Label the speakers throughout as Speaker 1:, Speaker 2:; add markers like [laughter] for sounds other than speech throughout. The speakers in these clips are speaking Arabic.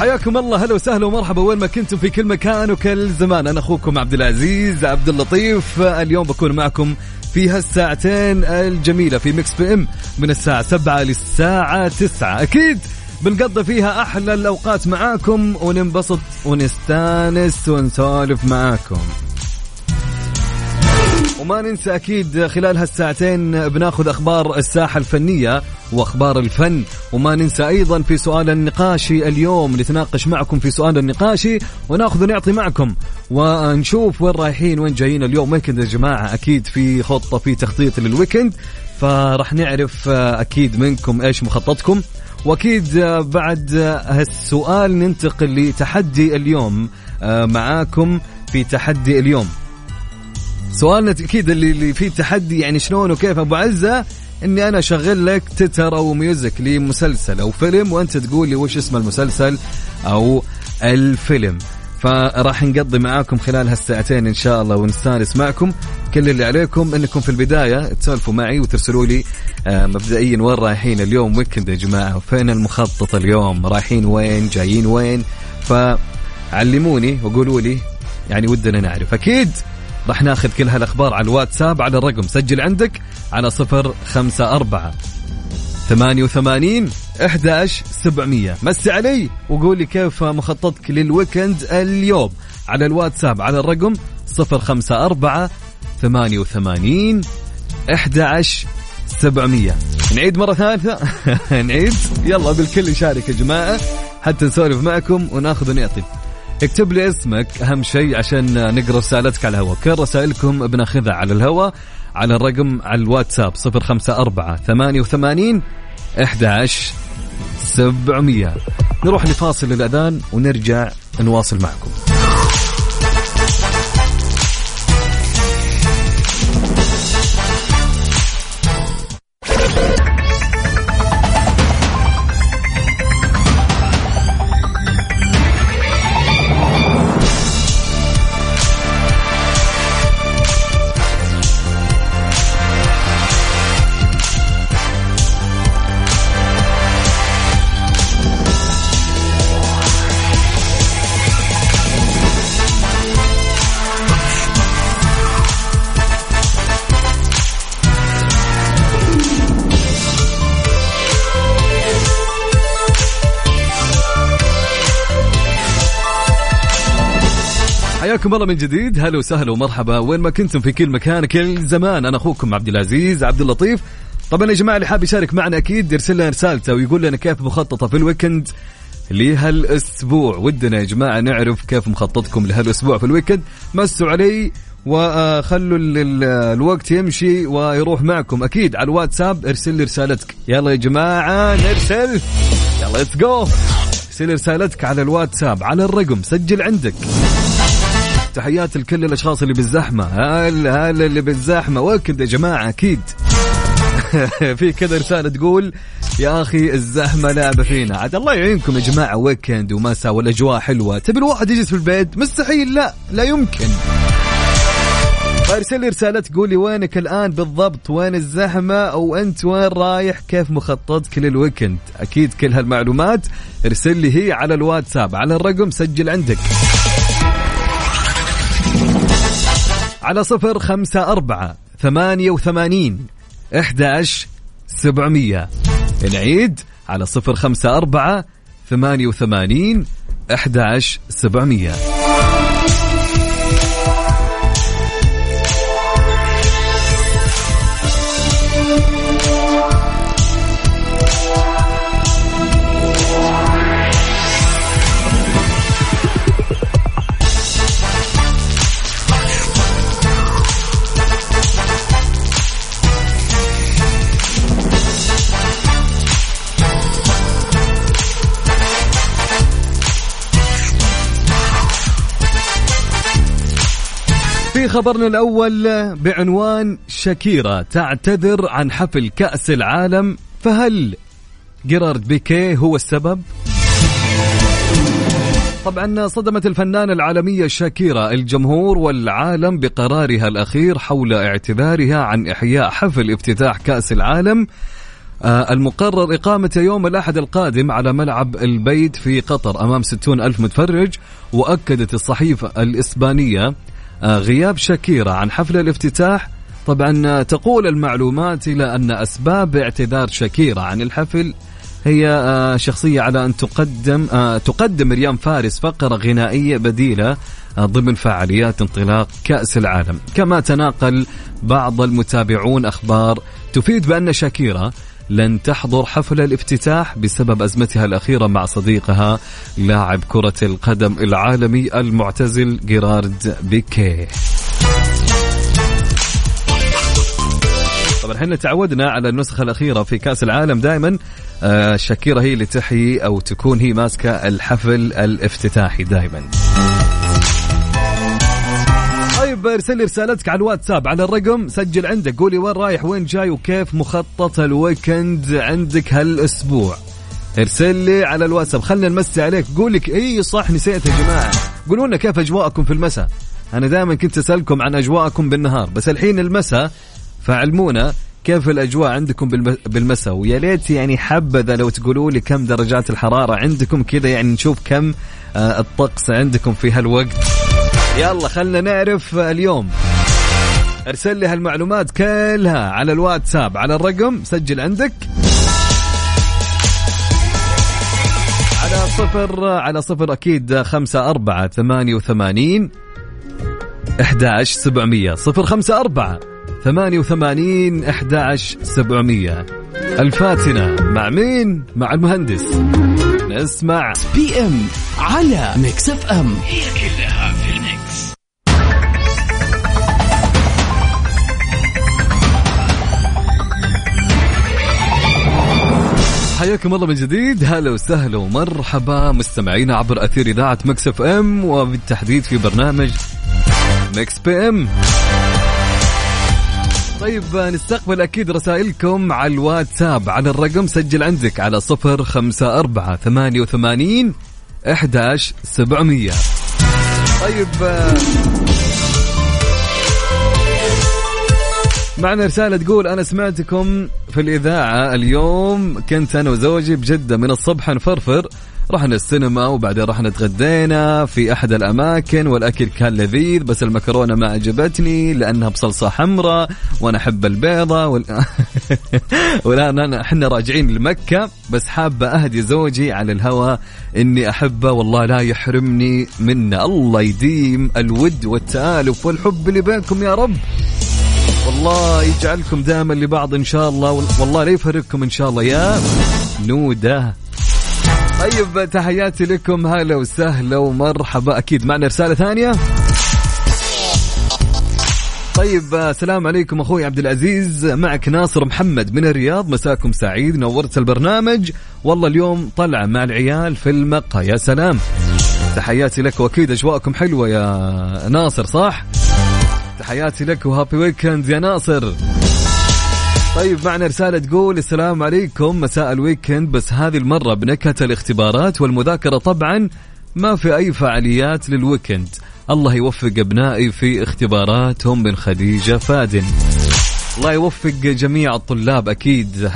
Speaker 1: حياكم الله. هلا وسهلا ومرحبا. وين ما كنتم؟ في كل مكان وكل زمان. أنا أخوكم عبد العزيز عبد اللطيف. اليوم بكون معكم في هالساعتين الجميلة في Mix PM من الساعة 7 للساعة 9 أكيد بنقضي فيها أحلى الأوقات معاكم وننبسط ونستانس ونسولف معاكم. وما ننسى أكيد خلال هالساعتين بناخذ أخبار الساحة الفنية وأخبار الفن وما ننسى أيضا في سؤال النقاشي اليوم نتناقش معكم في سؤال النقاشي ونأخذ ونعطي معكم. ونشوف وين رايحين وين جايين اليوم. weekend يا جماعة؟ أكيد في خطة في تخطيط لل weekend. فراح نعرف أكيد منكم إيش مخططكم. وأكيد بعد هالسؤال ننتقل لتحدي اليوم معاكم في تحدي اليوم. سؤالنا أكيد اللي اللي فيه تحدي يعني شلون وكيف. أبو عزة إني أنا أشغل لك تتر أو music لمسلسل أو فيلم وأنت تقول لي وش اسم المسلسل أو الفيلم. فراح نقضي معاكم خلال هالساعتين إن شاء الله ونستانس معكم. كل اللي عليكم إنكم في البداية تسولفوا معي وترسلوا لي آه مبدئيا وين رايحين اليوم. weekend يا جماعة وفين المخطط اليوم؟ رايحين وين؟ جايين وين؟ فعلموني وقولوا لي يعني ودنا نعرف. أكيد راح ناخذ كل هالأخبار على الواتساب على الرقم. سجل عندك على صفر خمسة أربعة ثمانية وثمانين إحداش سبعمية. مسي علي وقول لي كيف مخططك للويكند اليوم. على الواتساب على الرقم صفر خمسة أربعة ثمانية وثمانين إحداش سبعمية. نعيد مرة ثالثة. [laughs] نعيد. يلا بالكل يشارك يا جماعة. حتى نسولف معكم وناخذ ونعطي. اكتب لي اسمك أهم شيء عشان نقرأ رسالتك على الهواء. كل رسائلكم بناخذها على الهواء على الرقم على الواتساب 054 88 11 700 نروح لفاصل الأذان ونرجع نواصل معكم. حياكم الله من جديد. هلا وسهلا ومرحبا. وين ما كنتم في كل مكان كل زمان. أنا أخوكم عبد العزيز عبد اللطيف. طبعا يا جماعة اللي حاب يشارك معنا أكيد يرسل لنا رسالته ويقول لنا كيف مخططة في ال weekend لهالأسبوع. ودنا يا جماعة نعرف كيف مخططكم لهالأسبوع في ال weekend. مسوا علي وخلوا ال- ال- الوقت يمشي ويروح معكم. أكيد على الواتساب ارسل لي رسالتك. يلا يا جماعة نرسل. يلا let's go ارسل رسالتك على الواتساب على الرقم سجل عندك. تحيات لكل الأشخاص اللي بالزحمة. هلا هلا اللي بالزحمة؟ weekend يا جماعة أكيد. [laughs] في كذا رسالة تقول يا أخي الزحمة لعبة فينا. عاد الله يعينكم يا جماعة weekend ومساء والاجواء حلوة. تبي الواحد يجلس في البيت؟ مستحيل لا لا يمكن. فارسل لي رسالة تقول لي وينك الآن بالضبط؟ وين الزحمة؟ أو أنت وين رايح؟ كيف مخططك لل weekend أكيد كل هالمعلومات ارسل لي هي على الواتساب على الرقم سجل عندك. على صفر خمسة أربعة ثمانية وثمانين إحداش سبعمية. نعيد على صفر خمسة أربعة ثمانية وثمانين إحداش سبعمية. خبرنا الأول بعنوان شاكيرا تعتذر عن حفل كأس العالم فهل جيرارد بيكيه هو السبب؟ طبعا صدمت الفنانة العالمية شاكيرا الجمهور والعالم بقرارها الأخير حول اعتذارها عن إحياء حفل افتتاح كأس العالم آه، المقرر إقامته يوم الأحد القادم على ملعب البيت في قطر أمام 60 ألف متفرج وأكدت الصحيفة الإسبانية غياب شاكيرا عن حفل الافتتاح. طبعا آه، تقول المعلومات إلى أن أسباب اعتذار شاكيرا عن الحفل هي شخصية على أن تقدم تقدم مريم فارس فقرة غنائية بديلة ضمن فعاليات انطلاق كأس العالم. كما تناقل بعض المتابعون أخبار تفيد بأن شاكيرا لن تحضر حفل الافتتاح بسبب أزمتها الأخيرة مع صديقها لاعب كرة القدم العالمي المعتزل جيرارد بيكيه طبعا إحنا تعودنا على النسخة الأخيرة في كأس العالم دائما. آه شاكيرا هي اللي تحيي أو تكون هي ماسكة الحفل الافتتاحي دائما. طيب ارسل لي رسالتك على الواتساب على الرقم سجل عندك قولي وين رايح وين جاي وكيف مخطط الويكند عندك هالأسبوع. ارسل لي على الواتساب خلنا نمسي عليك قول لك إي صح نسيت يا جماعة. قولوا لنا كيف أجواءكم في المساء. أنا دائما كنت أسألكم عن أجواءكم بالنهار بس الحين المساء فعلمونا كيف الأجواء عندكم بالمساء. ويا ليت يعني حبذا لو تقولوا لي كم درجات الحرارة عندكم كذا يعني نشوف كم آه، الطقس عندكم في هالوقت. يلا خلنا نعرف اليوم. ارسل لي هالمعلومات كلها على الواتساب. على الرقم سجل عندك. على صفر على صفر أكيد خمسة أربعة ثمانية وثمانين أحداش سبعمية. صفر خمسة أربعة ثمانية وثمانين أحداش سبعمية. الفاتنة مع مين؟ مع المهندس. نسمع.
Speaker 2: PM على Mix FM. هي كلها
Speaker 1: حياكم الله من جديد. هلا وسهلا ومرحبا مستمعينا عبر أثير إذاعة Mix FM وبالتحديد في برنامج Mix PM. طيب نستقبل أكيد رسائلكم على الواتساب. على الرقم سجل عندك على صفر خمسة أربعة ثمانية وثمانين إحداش سبعمية. طيب معنا رسالة تقول أنا سمعتكم في الإذاعة اليوم كنت أنا وزوجي بجدة من الصبح نفرفر رحنا السينما وبعدين رحنا تغدينا في أحد الأماكن والأكل كان لذيذ بس المكرونة ما عجبتني لأنها بصلصة حمراء وأنا أحب البيضة وال... [laughs] والآن إحنا راجعين لمكة بس حابة أهدي زوجي على الهوى إني أحبه والله لا يحرمني منه الله يديم الود والتآلف والحب اللي بينكم يا رب. والله يجعلكم دائما لبعض إن شاء الله والله لا يفرقكم إن شاء الله. يا نودة. طيب تحياتي لكم. هلا وسهلا ومرحبا. أكيد معنا رسالة ثانية. طيب السلام عليكم أخوي عبد العزيز. معك ناصر محمد من الرياض. مساكم سعيد نورت البرنامج. والله اليوم طلعة مع العيال في المقهى. يا سلام. تحياتي لك وأكيد أجواءكم حلوة يا ناصر صح؟ تحياتي لك و happy weekend يا ناصر. طيب معنا رسالة تقول السلام عليكم مساء ال weekend. بس هذه المرة بنكهة الاختبارات والمذاكرة طبعا ما في أي فعاليات لل weekend. الله يوفق أبنائي في اختباراتهم من خديجة فادن. الله يوفق جميع الطلاب أكيد.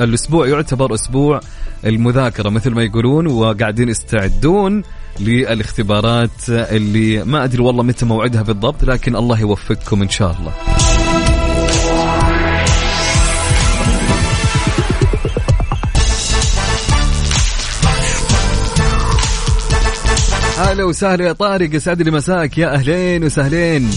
Speaker 1: الأسبوع يعتبر أسبوع المذاكرة مثل ما يقولون وقاعدين يستعدون للاختبارات اللي ما أدري والله متى موعدها بالضبط لكن الله يوفقكم إن شاء الله. هلا وسهلا يا طارق يسعد لي مساك يا أهلين وسهلين.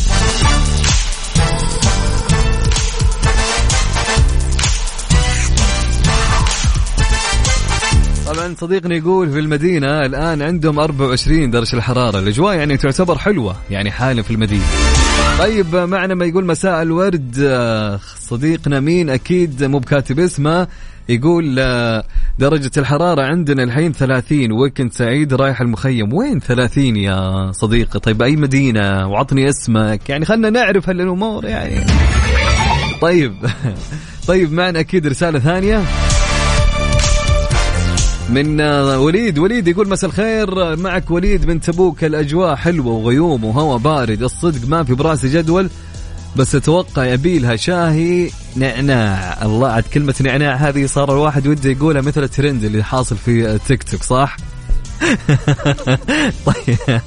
Speaker 1: صديقنا يقول في المدينة الآن عندهم 24 درجة الحرارة. الأجواء يعني تعتبر حلوة يعني حالة في المدينة. طيب معنا ما يقول مساء الورد صديقنا مين؟ أكيد مو بكاتب اسمه. يقول آه، درجة الحرارة عندنا الحين 30 وكنت سعيد رايح المخيم. وين 30 يا صديقي؟ طيب أي مدينة؟ وعطني اسمك. يعني خلنا نعرف هالأمور يعني. طيب [laughs] طيب معنا أكيد رسالة ثانية. من آه، وليد وليد يقول مساء الخير. معك وليد من تبوك الأجواء حلوة وغيوم وهواء بارد. الصدق ما في براسي جدول بس أتوقع يبيلها شاهي نعناع. الله عاد كلمة نعناع هذه صار الواحد وده يقولها مثل الترند اللي حاصل في تيك توك صح؟ [laughs] طيب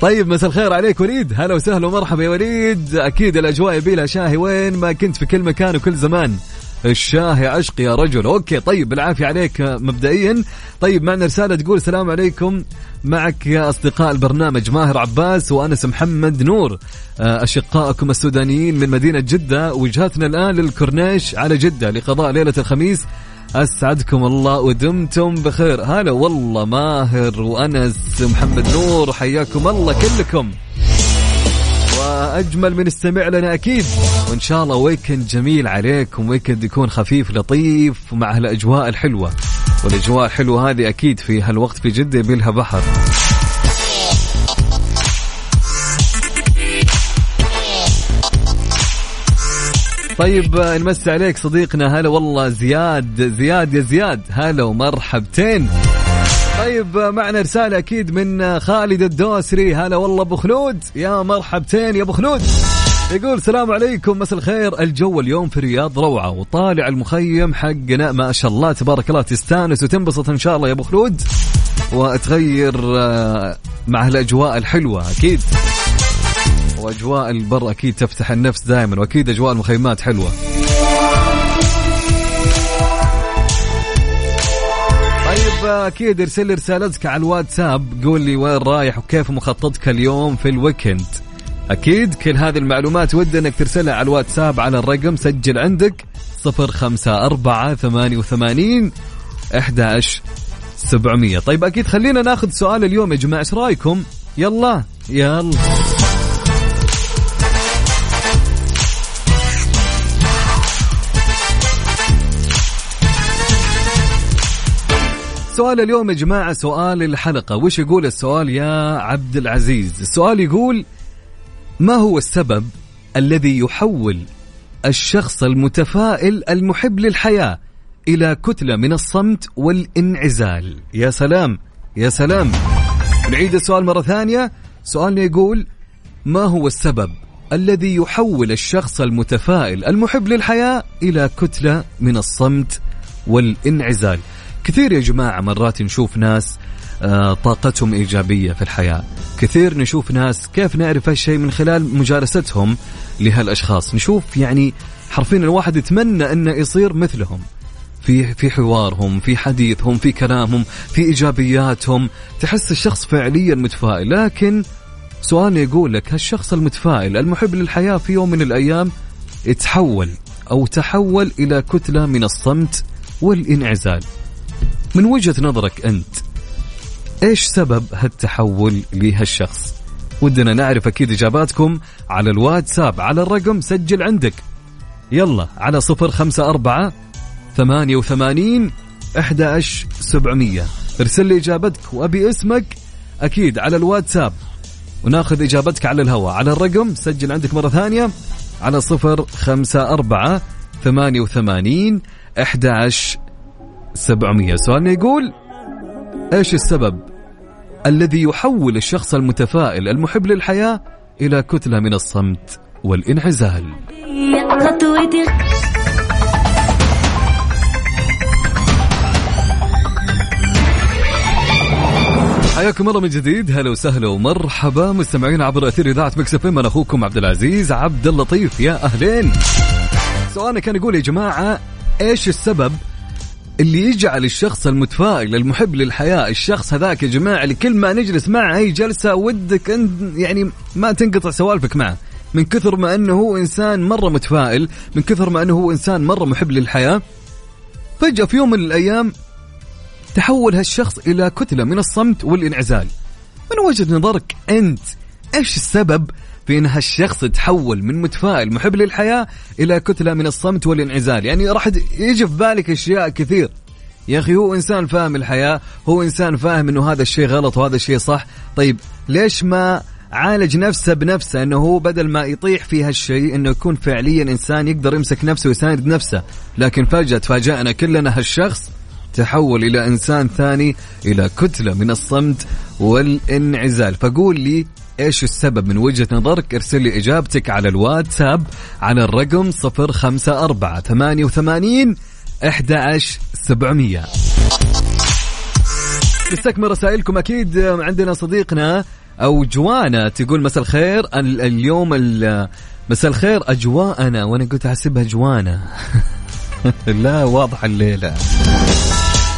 Speaker 1: طيب مساء الخير عليك وليد. هلا وسهلا ومرحبا يا وليد. أكيد الأجواء يبيلها شاهي. وين ما كنت في كل مكان وكل زمان. الشاهي عشق يا رجل. أوكي طيب بالعافية عليك مبدئيا. طيب معنا رسالة تقول السلام عليكم. معك يا أصدقاء البرنامج ماهر عباس وأنس محمد نور. آه، اشقائكم السودانيين من مدينة جدة. وجهتنا الآن للكورنيش على جدة لقضاء ليلة الخميس. أسعدكم الله ودمتم بخير. هلا والله ماهر وأنس محمد نور حياكم الله كلكم. واجمل من استمع لنا أكيد. وإن شاء الله ويكند جميل عليكم. ويكند يكون خفيف لطيف ومع هالأجواء الحلوة. والأجواء الحلوة هذه أكيد في هالوقت في جدة يبيلها بحر. طيب نمسي عليك صديقنا. هلا والله زياد زياد يا زياد. هلا ومرحبتين. طيب معنا رسالة أكيد من خالد الدوسري. هلا والله أبو خلود. يا مرحبتين يا أبو خلود. يقول السلام عليكم. مساء الخير. الجو اليوم في الرياض روعة وطالع المخيم حقنا. ما شاء الله تبارك الله تستانس وتنبسط إن شاء الله يا أبو خلود. وتغير آه، مع الأجواء الحلوة أكيد. وأجواء البر أكيد تفتح النفس دائما. وأكيد أجواء المخيمات حلوة. أكيد ارسل لي رسالتك على الواتساب. قول لي وين رايح وكيف مخططك اليوم في الويكند. أكيد كل هذه المعلومات ودي إنك ترسلها على الواتساب على الرقم سجل عندك صفر خمسة أربعة ثمانية وثمانين أحداش سبعمية. طيب أكيد خلينا ناخذ سؤال اليوم يا جماعة إيش رأيكم؟ يلا. يلا. سؤال اليوم يا جماعة سؤال الحلقة. وش يقول السؤال يا عبد العزيز؟ السؤال يقول ما هو السبب الذي يحول الشخص المتفائل المحب للحياة إلى كتلة من الصمت والانعزال؟ يا سلام يا سلام. نعيد السؤال مرة ثانية. سؤالنا يقول ما هو السبب الذي يحول الشخص المتفائل المحب للحياة إلى كتلة من الصمت والانعزال؟ كثير يا جماعة مرات نشوف ناس آه، طاقتهم إيجابية في الحياة. كثير نشوف ناس كيف نعرف هالشيء من خلال مجالستهم لهالأشخاص. نشوف يعني حرفيا الواحد يتمنى أنه يصير مثلهم. في في حوارهم في حديثهم في كلامهم في إيجابياتهم. تحس الشخص فعليا متفائل. لكن سؤال يقول لك هالشخص المتفائل المحب للحياة في يوم من الأيام يتحول أو تحول إلى كتلة من الصمت والإنعزال. من وجهة نظرك أنت إيش سبب هالتحول لهالشخص؟ ودنا نعرف أكيد إجاباتكم على الواتساب على الرقم سجل عندك. يلا على صفر خمسة أربعة ثمانية وثمانين أحد سبعمية. ارسل لي إجابتك وأبي اسمك أكيد على الواتساب. وناخذ إجابتك على الهواء. على الرقم سجل عندك مرة ثانية على صفر خمسة أربعة ثمانية وثمانين أحد 700 سؤالنا يقول إيش السبب الذي يحول الشخص المتفائل المحب للحياة إلى كتلة من الصمت والإنعزال؟ حياكم الله من جديد هلا وسهلا ومرحبا. مستمعين عبر أثير إذاعة مكسف أنا أخوكم عبد العزيز عبد اللطيف. يا أهلين. سؤالنا كان يقول يا جماعة إيش السبب اللي يجعل الشخص المتفائل المحب للحياة الشخص هذاك يا جماعة اللي كل ما نجلس معه أي جلسة ودك أنت يعني ما تنقطع سوالفك معه. من كثر ما أنه هو إنسان مرة متفائل من كثر ما أنه هو إنسان مرة محب للحياة فجأة في يوم من الأيام تحول هالشخص إلى كتلة من الصمت والإنعزال. من وجهة نظرك أنت إيش السبب؟ في ان هالشخص يتحول من متفائل محب للحياة إلى كتلة من الصمت والانعزال. يعني راح يجي في بالك أشياء كثير. يا أخي هو إنسان فاهم الحياة هو إنسان فاهم إنه هذا الشيء غلط وهذا الشيء صح. طيب ليش ما عالج نفسه بنفسه إنه هو بدل ما يطيح في هالشيء إنه يكون فعليا إنسان يقدر يمسك نفسه ويساند نفسه؟ لكن فجأة تفاجأنا كلنا هالشخص تحول إلى إنسان ثاني إلى كتلة من الصمت والانعزال. فقول لي إيش السبب من وجهة نظرك؟ ارسل لي إجابتك على الواتساب على الرقم 054 88 11700 نستكمل رسائلكم أكيد عندنا صديقنا أو جوانا تقول مساء الخير اليوم مساء الخير أجواءنا وأنا قلت أحسبها جوانا. [laughs] لا واضح الليلة.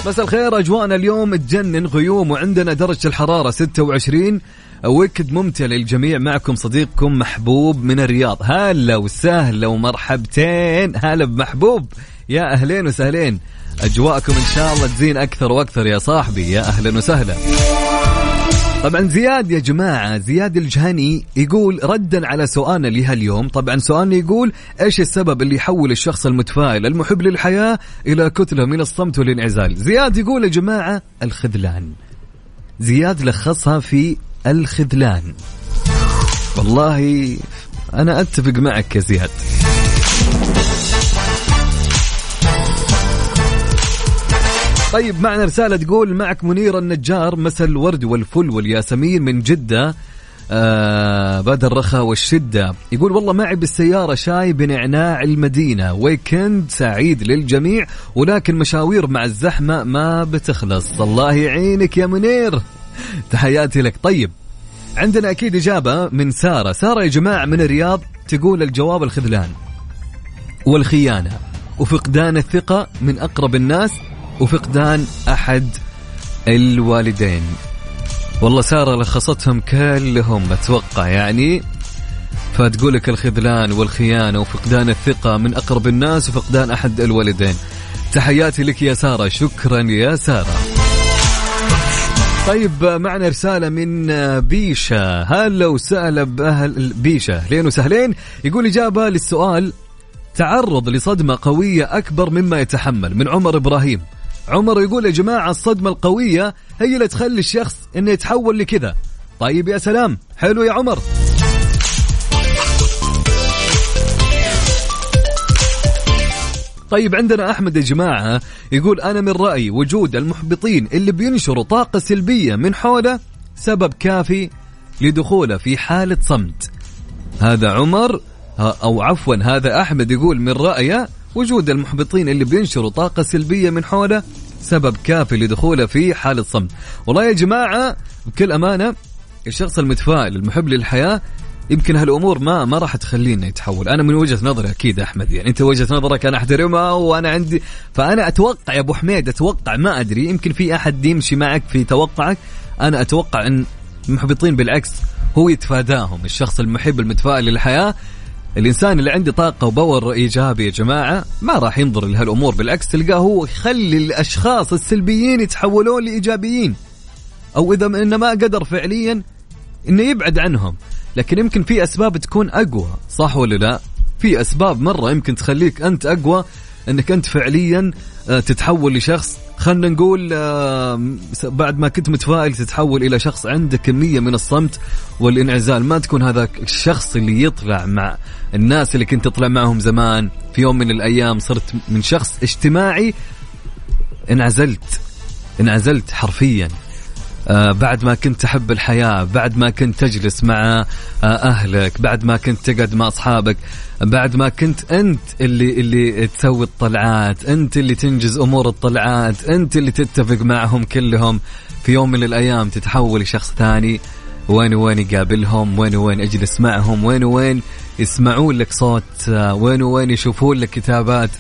Speaker 1: مساء الخير أجواءنا اليوم تجنن غيوم وعندنا درجة الحرارة 26 ويكد ممتع للجميع. معكم صديقكم محبوب من الرياض. هلا وسهلا ومرحبتين. هلا بمحبوب. يا أهلين وسهلين. أجواءكم إن شاء الله تزين أكثر وأكثر يا صاحبي. يا أهلا وسهلا. طبعا زياد يا جماعة زياد الجهني يقول ردا على سؤالنا لهاليوم. طبعا سؤالنا يقول إيش السبب اللي يحول الشخص المتفائل المحب للحياة إلى كتلة من الصمت والانعزال؟ زياد يقول يا جماعة الخذلان. زياد لخصها في الخذلان. والله أنا أتفق معك يا زياد. طيب معنا رسالة تقول معك منير النجار مساء الورد والفل والياسمين من جدة آه بعد الرخاء والشدة. يقول والله معي بالسيارة شاي بنعناع المدينة ويكند سعيد للجميع ولكن مشاوير مع الزحمة ما بتخلص. الله يعينك يا منير. [laughs] تحياتي لك. طيب عندنا أكيد إجابة من سارة. سارة يا جماعة من الرياض تقول الجواب الخذلان والخيانة. وفقدان الثقة من أقرب الناس وفقدان أحد الوالدين. والله سارة لخصتهم كلهم أتوقع يعني. فتقول لك الخذلان والخيانة وفقدان الثقة من أقرب الناس وفقدان أحد الوالدين. تحياتي لك يا سارة. شكرا يا سارة. طيب معنا رسالة من بيشا هلا وسهلا بأهل بيشا لين وسهلين يقول إجابة للسؤال تعرض لصدمة قوية أكبر مما يتحمل من عمر إبراهيم. عمر يقول يا جماعة الصدمة القوية هي اللي تخلي الشخص إنه يتحول لكذا. طيب يا سلام حلو يا عمر. طيب عندنا أحمد يا جماعة يقول أنا من رايي وجود المحبطين اللي بينشروا طاقة سلبية من حوله سبب كافي لدخوله في حالة صمت. هذا عمر أو عفوا هذا أحمد يقول من رأيه وجود المحبطين اللي بينشروا طاقة سلبية من حوله سبب كافي لدخوله في حالة صمت. والله يا جماعة بكل أمانة الشخص المتفائل المحب للحياة يمكن هالأمور ما ما راح تخلينا يتحول أنا من وجهة نظري أكيد أحمد يعني أنت وجهة نظرك أنا أحترمها وأنا عندي فأنا أتوقع يا أبو حميد أتوقع ما أدري يمكن في أحد يمشي معك في توقعك. أنا أتوقع أن المحبطين بالعكس هو يتفاداهم الشخص المحب المتفائل للحياة. الإنسان اللي عنده طاقة وباور إيجابي يا جماعة ما راح ينظر لهالأمور بالعكس تلقاه هو يخلي الأشخاص السلبيين يتحولون لإيجابيين. أو إذا انه ما قدر فعليا إنه يبعد عنهم. لكن يمكن في أسباب تكون أقوى صح ولا لا؟ في أسباب مرة يمكن تخليك أنت أقوى إنك أنت فعليا آه، تتحول لشخص. خلينا نقول آه، بعد ما كنت متفائل تتحول إلى شخص عنده كمية من الصمت والانعزال. ما تكون هذا الشخص اللي يطلع مع الناس اللي كنت تطلع معهم زمان. في يوم من الأيام صرت من شخص اجتماعي انعزلت انعزلت حرفيا. بعد ما كنت تحب الحياة بعد ما كنت تجلس مع آه أهلك بعد ما كنت تقعد مع أصحابك بعد ما كنت أنت اللي اللي تسوي الطلعات أنت اللي تنجز أمور الطلعات أنت اللي تتفق معهم كلهم في يوم من الأيام تتحول لشخص ثاني وين وين يقابلهم وين وين اجلس معهم وين وين يسمعون لك صوت آه، وين وين يشوفون لك كتابات.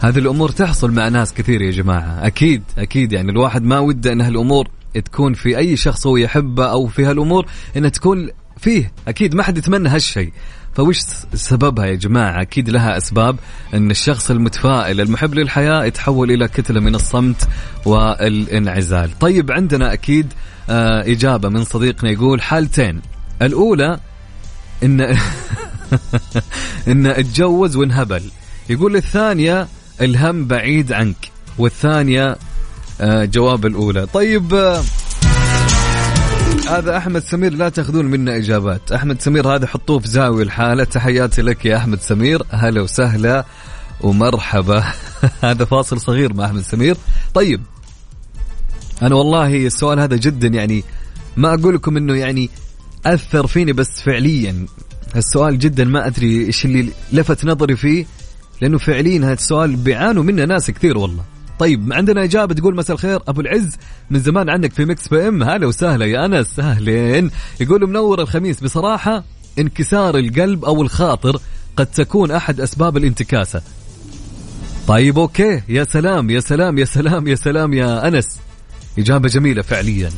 Speaker 1: هذه الأمور تحصل مع ناس كثير يا جماعة. أكيد أكيد يعني الواحد ما وده إن هالأمور تكون في أي شخص هو يحبه أو في هالأمور انها تكون فيه أكيد ما حد يتمنى هالشيء. فوش سببها يا جماعة؟ أكيد لها أسباب. أن الشخص المتفائل المحب للحياة يتحول إلى كتلة من الصمت والانعزال. طيب عندنا أكيد آه إجابة من صديقنا يقول حالتين. الأولى إن [laughs] إن اتجوز وانهبل. يقول الثانية الهم بعيد عنك. والثانية آه، جواب الأولى. طيب آه، هذا أحمد سمير لا تأخذون منا إجابات. أحمد سمير هذا حطوه في زاوية الحالة. تحياتي لك يا أحمد سمير. هلا وسهلا ومرحبا. [laughs] هذا فاصل صغير مع أحمد سمير. طيب أنا والله السؤال هذا جدا يعني ما أقول لكم إنه يعني أثر فيني بس فعليا السؤال جدا ما أدري إيش اللي لفت نظري فيه لأنه فعليا هذا السؤال بيعانوا منه ناس كثير والله. طيب عندنا إجابة تقول مساء الخير أبو العز من زمان عنك في Mix FM هلا وسهلا يا أنس اهلين يقول منور الخميس بصراحة انكسار القلب أو الخاطر قد تكون أحد أسباب الانتكاسة. طيب أوكي. يا سلام يا سلام يا سلام يا سلام يا أنس. إجابة جميلة فعليا.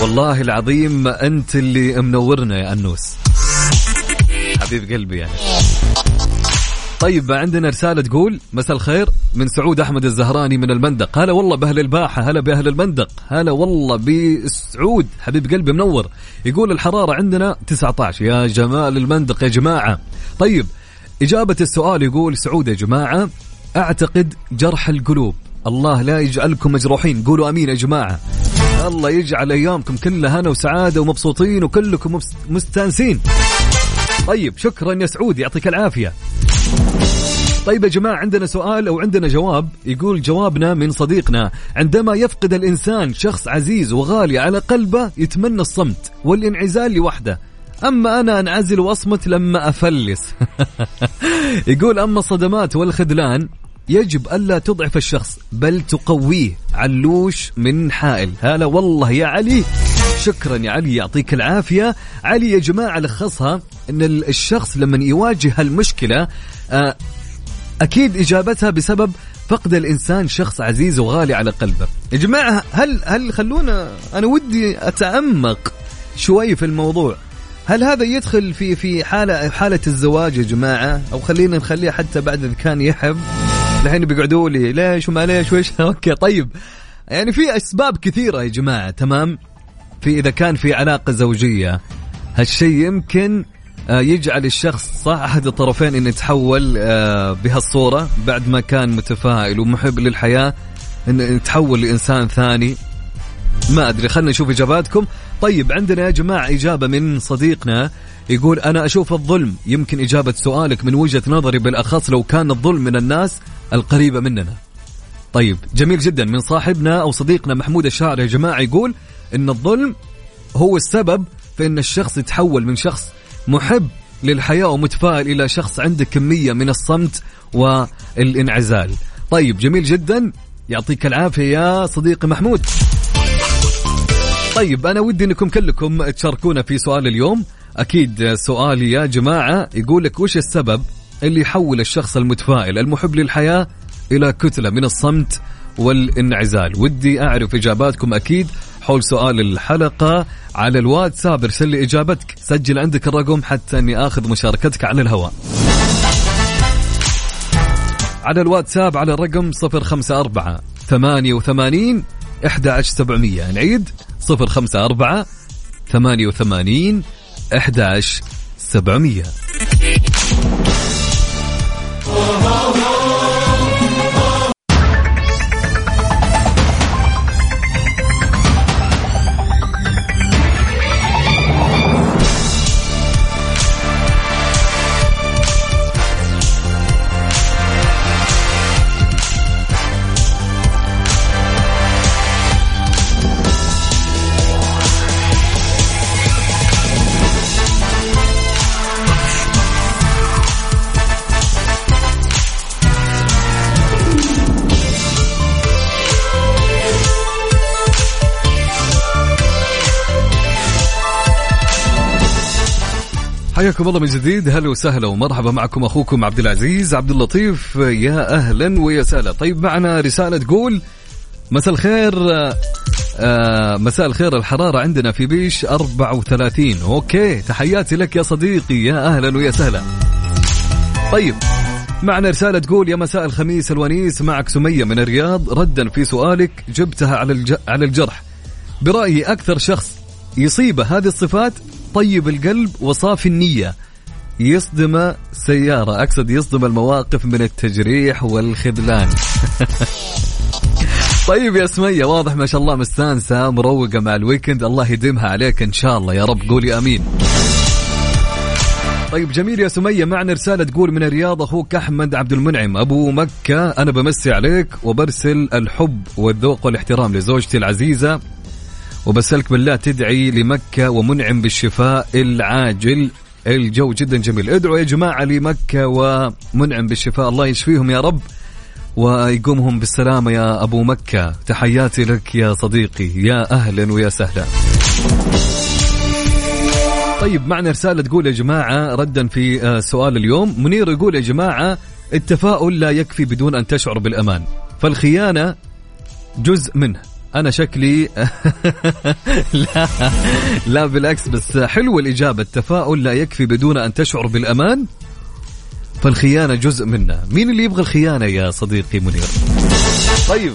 Speaker 1: والله العظيم أنت اللي منورنا يا أنوس. حبيب قلبي يعني. طيب عندنا رسالة تقول مساء الخير من سعود أحمد الزهراني من المندق. هلا والله بأهل الباحة هلا بأهل المندق. هلا والله بسعود حبيب قلبي منور. يقول الحرارة عندنا 19 يا جمال المندق يا جماعة. طيب إجابة السؤال يقول سعود يا جماعة أعتقد جرح القلوب. الله لا يجعلكم مجروحين. قولوا أمين يا جماعة. الله يجعل أيامكم كلها هنا وسعادة ومبسوطين وكلكم مستانسين. طيب شكرا يا سعود يعطيك العافية. طيب يا جماعة عندنا سؤال أو عندنا جواب. يقول جوابنا من صديقنا عندما يفقد الإنسان شخص عزيز وغالي على قلبه يتمنى الصمت والانعزال لوحده. أما أنا أنعزل وأصمت لما أفلس. [laughs] يقول أما الصدمات والخذلان يجب ألا تضعف الشخص بل تقويه. علوش من حائل. هلا والله يا علي. شكرا يا علي يعطيك العافية. علي يا جماعة لخصها أن الشخص لما يواجه المشكلة أكيد إجابتها بسبب فقد الإنسان شخص عزيز وغالي على قلبه. يا جماعة هل هل خلونا أنا ودي أتعمق شوي في الموضوع. هل هذا يدخل في في حالة حالة الزواج يا جماعة؟ أو خلينا نخليها حتى بعد إذا كان يحب. الحين بيقعدوا لي ليش وما ليش ويش [laughs] أوكي طيب. يعني في أسباب كثيرة يا جماعة تمام؟ في إذا كان في علاقة زوجية هالشيء يمكن يجعل الشخص صح. أحد الطرفين انه يتحول آه، بهالصورة بعد ما كان متفائل ومحب للحياة انه يتحول لإنسان ثاني. ما أدري خلينا نشوف إجاباتكم. طيب عندنا يا جماعة إجابة من صديقنا يقول أنا أشوف الظلم. يمكن إجابة سؤالك من وجهة نظري بالأخص لو كان الظلم من الناس القريبة مننا. طيب جميل جدا. من صاحبنا أو صديقنا محمود الشاعر يا جماعة يقول إن الظلم هو السبب في إن الشخص يتحول من شخص محب للحياة ومتفائل إلى شخص عنده كمية من الصمت والانعزال. طيب جميل جدا. يعطيك العافية يا صديقي محمود. طيب أنا ودي أنكم كلكم تشاركونا في سؤال اليوم. أكيد سؤالي يا جماعة يقول لك وش السبب اللي يحول الشخص المتفائل المحب للحياة إلى كتلة من الصمت والانعزال. ودي أعرف إجاباتكم أكيد. حول سؤال الحلقة على الواتساب ارسل لي إجابتك. سجل عندك الرقم حتى أني آخذ مشاركتك على الهواء. على الواتساب على الرقم 054 88 11700 نعيد. 054 88 11700 حياكم الله من جديد. هلا وسهلا ومرحبا معكم أخوكم عبد العزيز. عبد اللطيف يا أهلا ويا سهلا. طيب معنا رسالة تقول مساء الخير آه مساء الخير الحرارة عندنا في بيش 34 أوكي تحياتي لك يا صديقي يا أهلا ويا سهلا. طيب معنا رسالة تقول يا مساء الخميس الونيس معك سمية من الرياض. ردا في سؤالك جبتها على. على الجرح. برأيي أكثر شخص يصيبه هذه الصفات طيب القلب وصافي النية. يصدم سيارة. أقصد يصدم المواقف من التجريح والخذلان. [laughs] طيب يا سمية واضح ما شاء الله مستانسة مروقة مع الويكند. الله يديمها عليك إن شاء الله. يا رب قولي أمين. طيب جميل يا سمية معنا رسالة تقول من الرياض أخوك أحمد عبد المنعم. أبو مكة أنا بمسي عليك وبرسل الحب والذوق والإحترام لزوجتي العزيزة. وبسألك بالله تدعي لمكة ومنعم بالشفاء العاجل. الجو جدا جميل. ادعوا يا جماعة لمكة ومنعم بالشفاء. الله يشفيهم يا رب ويقومهم بالسلامة يا أبو مكة. تحياتي لك يا صديقي. يا أهلا ويا سهلا. طيب معنا رسالة تقول يا جماعة ردا في آه، سؤال اليوم. منير يقول يا جماعة التفاؤل لا يكفي بدون أن تشعر بالأمان فالخيانة جزء منه. أنا شكلي [laughs] لا لا بالعكس بس حلوة الإجابة. التفاؤل لا يكفي بدون أن تشعر بالأمان فالخيانة جزء منه مين اللي يبغى الخيانة يا صديقي منير؟ طيب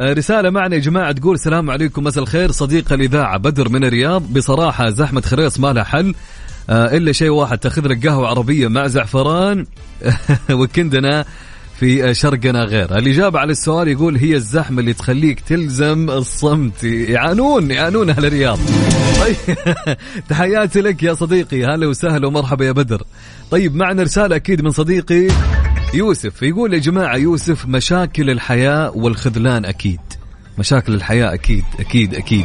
Speaker 1: آه، رسالة معنا. يا جماعة تقول السلام عليكم مساء الخير. صديق الإذاعة بدر من الرياض. بصراحة زحمة خريص ما لها حل. آه، إلا شيء واحد تأخذ لك قهوة عربية مع زعفران [laughs] وكندنا في شرقنا غير. الإجابة على السؤال يقول هي الزحمة اللي تخليك تلزم الصمت. يعانون يعانون أهل الرياض. طيب [laughs] تحياتي لك يا صديقي. هلا وسهلا ومرحبا يا بدر. طيب معنا رسالة أكيد من صديقي يوسف. يقول يا جماعة يوسف مشاكل الحياة والخذلان أكيد. مشاكل الحياة أكيد أكيد أكيد.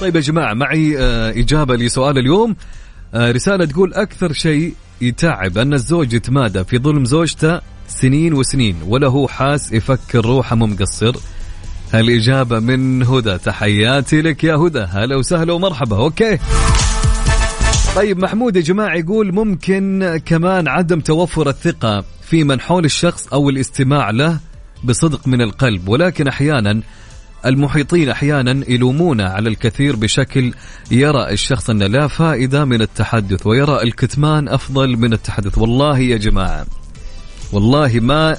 Speaker 1: طيب يا جماعة معي آه، إجابة لسؤال اليوم. آه، رسالة تقول أكثر شيء يتعب أن الزوج يتمادى في ظلم زوجته سنين وسنين ولا هو حاس يفكر روحه مو مقصر. الإجابة من هدى. تحياتي لك يا هدى. هلا وسهلا ومرحبا. أوكي. طيب محمود يا جماعة يقول ممكن كمان عدم توفر الثقة في من حول الشخص أو الاستماع له بصدق من القلب ولكن أحيانا المحيطين أحيانا يلومون على الكثير بشكل يرى الشخص أن لا فائدة من التحدث ويرى الكتمان أفضل من التحدث. والله يا جماعة والله ما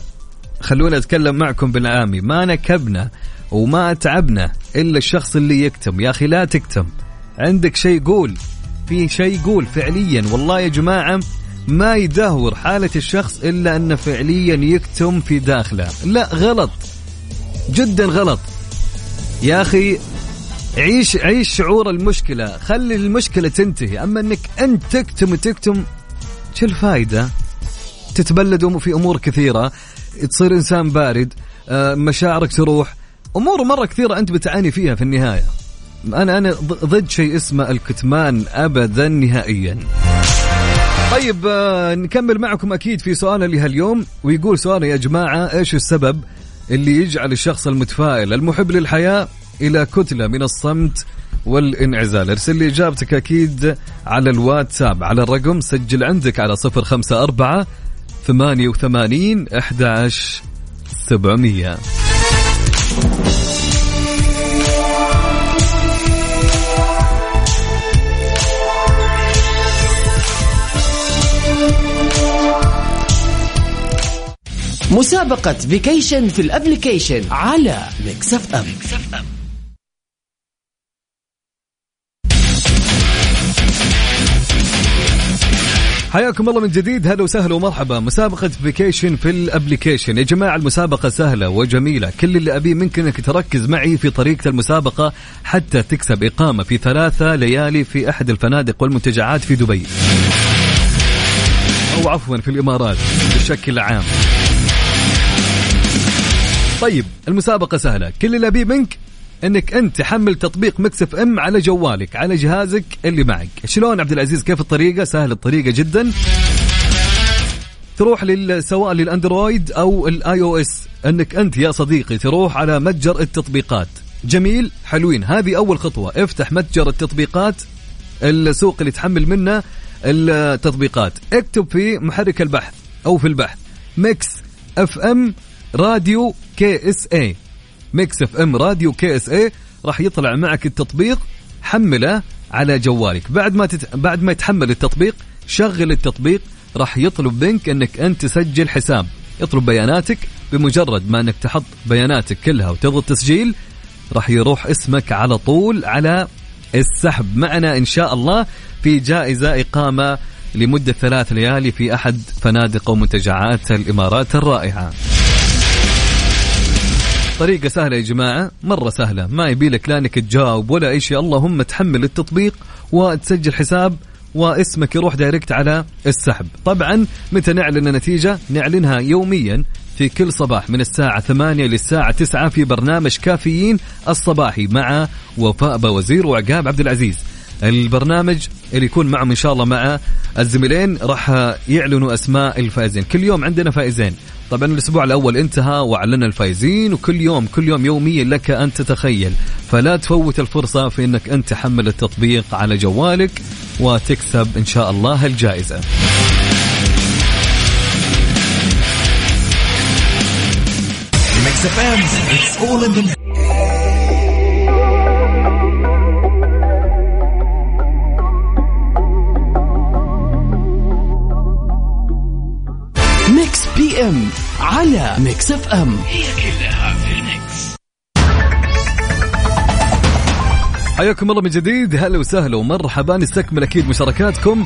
Speaker 1: خلونا اتكلم معكم بالعامي ما نكبنا وما تعبنا إلا الشخص اللي يكتم. يا أخي لا تكتم. عندك شيء قول في شيء قول فعليا. والله يا جماعة ما يدهور حالة الشخص إلا أنه فعليا يكتم في داخله. لا غلط. جدا غلط. يا أخي عيش عيش شعور المشكلة. خلي المشكلة تنتهي. أما إنك أنت تكتم وتكتم شو الفائده تتبلد في أمور كثيرة تصير إنسان بارد آه، مشاعرك تروح. أمور مرة كثيرة أنت بتعاني فيها في النهاية. أنا أنا ضد شيء اسمه الكتمان ابدا نهائيا. طيب آه، نكمل معكم أكيد في سؤالنا لهاليوم ويقول سؤال يا جماعة إيش السبب؟ اللي يجعل الشخص المتفائل المحب للحياة إلى كتلة من الصمت والانعزال. ارسل لي إجابتك أكيد على الواتساب. على الرقم سجل عندك على 054 88 11 700
Speaker 2: مسابقة vacation في ال application على Mix FM
Speaker 1: حياكم الله من جديد هلا وسهلا ومرحبا. مسابقة vacation في ال application يا جماعة المسابقة سهلة وجميلة. كل اللي أبيه منك أنك تركز معي في طريقة المسابقة حتى تكسب إقامة في ثلاثة ليالي في أحد الفنادق والمنتجعات في دبي. أو عفوا في الإمارات بشكل عام. طيب المسابقة سهلة. كل اللي أبيه منك إنك أنت تحمل تطبيق Mix FM على جوالك على جهازك اللي معك. شلون عبد العزيز كيف الطريقة؟ سهل الطريقة جدا. تروح لل سواء لل Android أو ال iOS. إنك أنت يا صديقي تروح على متجر التطبيقات. جميل حلوين. هذه أول خطوة. افتح متجر التطبيقات السوق اللي تحمل منه التطبيقات. اكتب في محرك البحث أو في البحث. ميكس إف إم راديو كي إس اي ميكس إف إم راديو كي إس اي راح يطلع معك التطبيق حمله على جوالك. بعد ما تت... بعد ما يتحمل التطبيق شغل التطبيق راح يطلب منك إنك أنت تسجل حساب. يطلب بياناتك بمجرد ما إنك تحط بياناتك كلها وتضغط تسجيل راح يروح اسمك على طول على السحب. معنا إن شاء الله في جائزة إقامة لمدة ثلاث ليالي في أحد فنادق ومنتجعات الإمارات الرائعة. طريقة سهلة يا جماعة مرة سهلة. ما يبي لك لا إنك تجاوب ولا أي شيء. اللهم تحمل التطبيق وتسجل حساب واسمك يروح دايركت على السحب. طبعا متى نعلن النتيجة نعلنها يوميا في كل صباح من الساعة 8 للساعة 9 في برنامج كافيين الصباحي مع وفاء بوزير وعقاب عبد العزيز. البرنامج اللي يكون معهم إن شاء الله مع الزميلين راح يعلنوا أسماء الفائزين. كل يوم عندنا فائزين. طبعا الأسبوع الأول انتهى وأعلنا الفائزين وكل يوم كل يوم يوميا لك أن تتخيل. فلا تفوت الفرصة في إنك أنت تحمل التطبيق على جوالك وتكسب إن شاء الله
Speaker 3: الجائزة. It's all in the
Speaker 2: على Mix FM. هي كلها في ال mix
Speaker 1: حياكم الله من جديد. هلا وسهلا ومرحبا. نستكمل أكيد مشاركاتكم.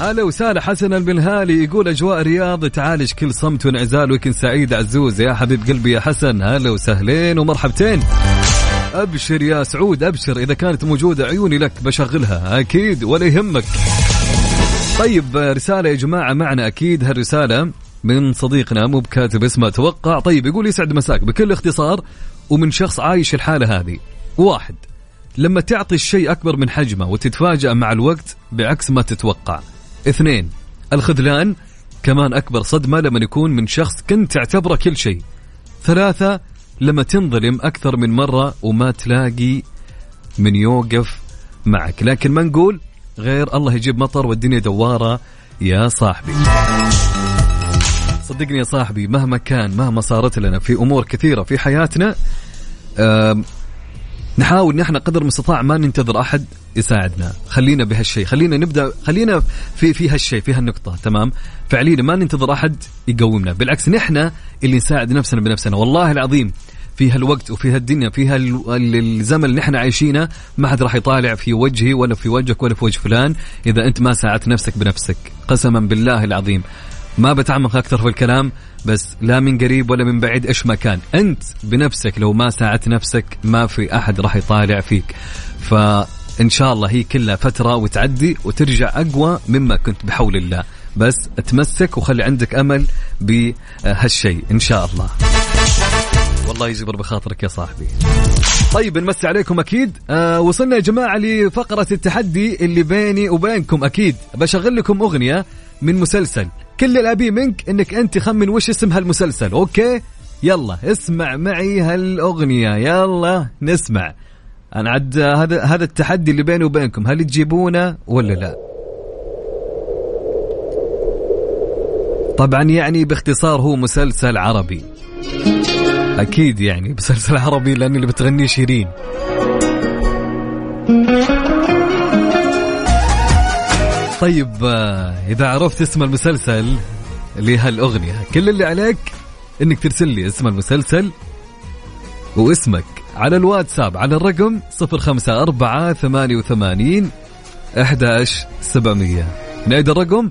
Speaker 1: هلا وسهلا. حسن البنهالي يقول أجواء الرياض تعالج كل صمت وانعزال. weekend سعيد عزوز. يا حبيب قلبي يا حسن. هلا وسهلين ومرحبتين. أبشر يا سعود أبشر. إذا كانت موجودة عيوني لك بشغلها. أكيد ولا يهمك. طيب رسالة يا جماعة معنا أكيد. هالرسالة. من صديقنا مو بكاتب اسمه. أتوقع طيب يقول يسعد مساك. بكل اختصار ومن شخص عايش الحالة هذه. واحد لما تعطي الشيء أكبر من حجمه وتتفاجأ مع الوقت بعكس ما تتوقع. اثنين الخذلان كمان أكبر صدمة لما يكون من شخص كنت تعتبره كل شيء. ثلاثة لما تنظلم أكثر من مرة وما تلاقي من يوقف معك. لكن ما نقول غير الله يجيب مطر والدنيا دوارة يا صاحبي. صدقني يا صاحبي مهما كان مهما صارت لنا في أمور كثيرة في حياتنا نحاول نحن قدر المستطاع ما ننتظر أحد يساعدنا. خلينا بهالشيء خلينا نبدأ خلينا في في هالشيء في هالنقطة تمام؟ فعليا ما ننتظر أحد يقومنا بالعكس نحن اللي نساعد نفسنا بنفسنا. والله العظيم في هالوقت وفي هالدنيا في هالزمن اللي إحنا عايشينه ما حد راح يطالع في وجهي ولا في وجهك ولا في وجه فلان إذا أنت ما ساعدت نفسك بنفسك. قسما بالله العظيم. ما بتعمق أكثر في الكلام بس لا من قريب ولا من بعيد إيش ما كان. أنت بنفسك لو ما ساعدت نفسك ما في أحد راح يطالع فيك. فإن شاء الله هي كلها فترة وتعدي وترجع أقوى مما كنت بحول الله. بس تمسك وخلي عندك أمل بهالشيء إن شاء الله. والله يجبر بخاطرك يا صاحبي. طيب نمسي عليكم أكيد. آه وصلنا يا جماعة لفقرة التحدي اللي بيني وبينكم أكيد. بشغل لكم أغنية من مسلسل كل اللي أبيه منك إنك أنت تخمن وش اسم هالمسلسل. أوكي؟ يلا اسمع معي هالأغنية. يلا نسمع. أنا عد هذا هذا التحدي اللي بيني وبينكم هل تجيبونه ولا لا؟ طبعا يعني باختصار هو مسلسل عربي. أكيد يعني مسلسل عربي لأن اللي بتغنيه شيرين. طيب آه، إذا عرفت اسم المسلسل لهالأغنية كل اللي عليك إنك ترسل لي اسم المسلسل واسمك على الواتساب على الرقم 054 88 11700 نعيد الرقم؟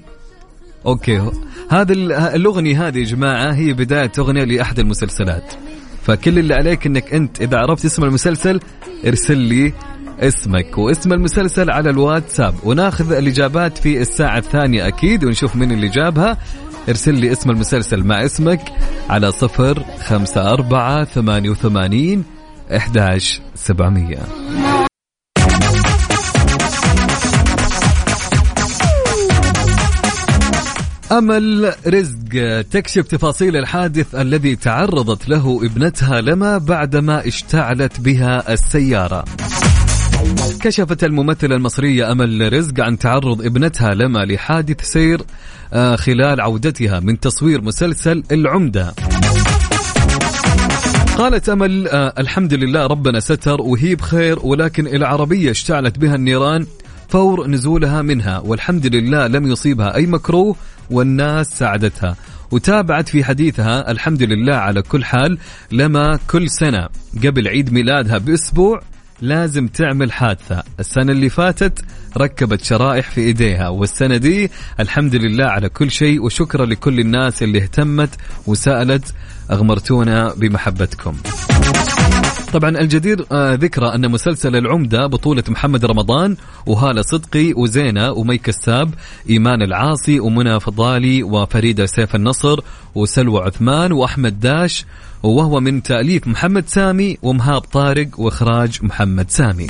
Speaker 1: أوكي. هذا ال- الأغنية هذه يا جماعة هي بداية أغنية لأحد المسلسلات. فكل اللي عليك إنك أنت إذا عرفت اسم المسلسل ارسل لي اسمك واسم المسلسل على الواتساب. وناخذ الإجابات في الساعة الثانية أكيد ونشوف مين اللي جابها. ارسل لي اسم المسلسل مع اسمك على صفر خمسة أربعة ثمانية وثمانين إحداش سبعمية. أمل رزق تكشف تفاصيل الحادث الذي تعرضت له ابنتها لما بعدما اشتعلت بها السيارة. كشفت الممثلة المصرية أمل رزق عن تعرض ابنتها لما لحادث سير آه، خلال عودتها من تصوير مسلسل العمدة. قالت أمل آه، الحمد لله ربنا ستر وهي بخير ولكن العربية اشتعلت بها النيران فور نزولها منها والحمد لله لم يصيبها أي مكروه والناس ساعدتها. وتابعت في حديثها الحمد لله على كل حال لما كل سنة قبل عيد ميلادها بأسبوع لازم تعمل حادثة. السنة اللي فاتت ركبت شرائح في إيديها والسنة دي الحمد لله على كل شيء وشكرا لكل الناس اللي اهتمت وسألت. أغمرتونا بمحبتكم. طبعا الجدير آه، ذكرى أن مسلسل العمدة بطولة محمد رمضان وهالة صدقي وزينة ومي كساب إيمان العاصي ومنى فضالي وفريدة سيف النصر وسلوى عثمان وأحمد داش وهو من تأليف محمد سامي ومهاب طارق وإخراج محمد سامي.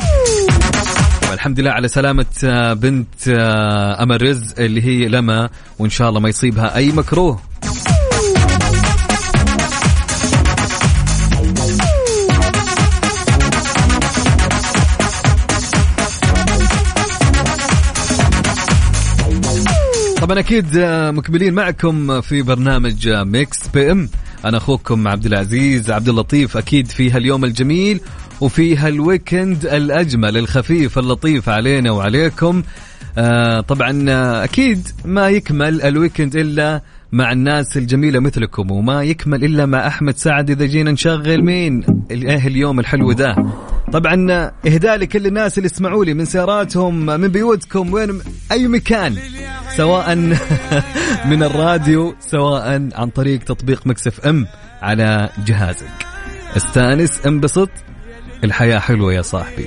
Speaker 1: الحمد لله على سلامة آه، بنت آه، أمل رزق اللي هي لما وإن شاء الله ما يصيبها أي مكروه. طبعا أكيد آه، مكملين معكم في برنامج Mix FM أنا أخوكم عبد العزيز عبد اللطيف أكيد في هاليوم الجميل وفي هال weekend الأجمل الخفيف اللطيف علينا وعليكم. آه طبعا آه، أكيد ما يكمل ال weekend إلا مع الناس الجميلة مثلكم وما يكمل إلا مع أحمد سعد إذا جينا نشغل مين؟ إيه اليوم الحلو ذا طبعا إهداء لكل الناس اللي يسمعوا لي من سياراتهم من بيوتكم وين؟ أي مكان. سواء [laughs] من الراديو سواء عن طريق تطبيق Mix FM على جهازك. استأنس انبسط. الحياة حلوة يا صاحبي.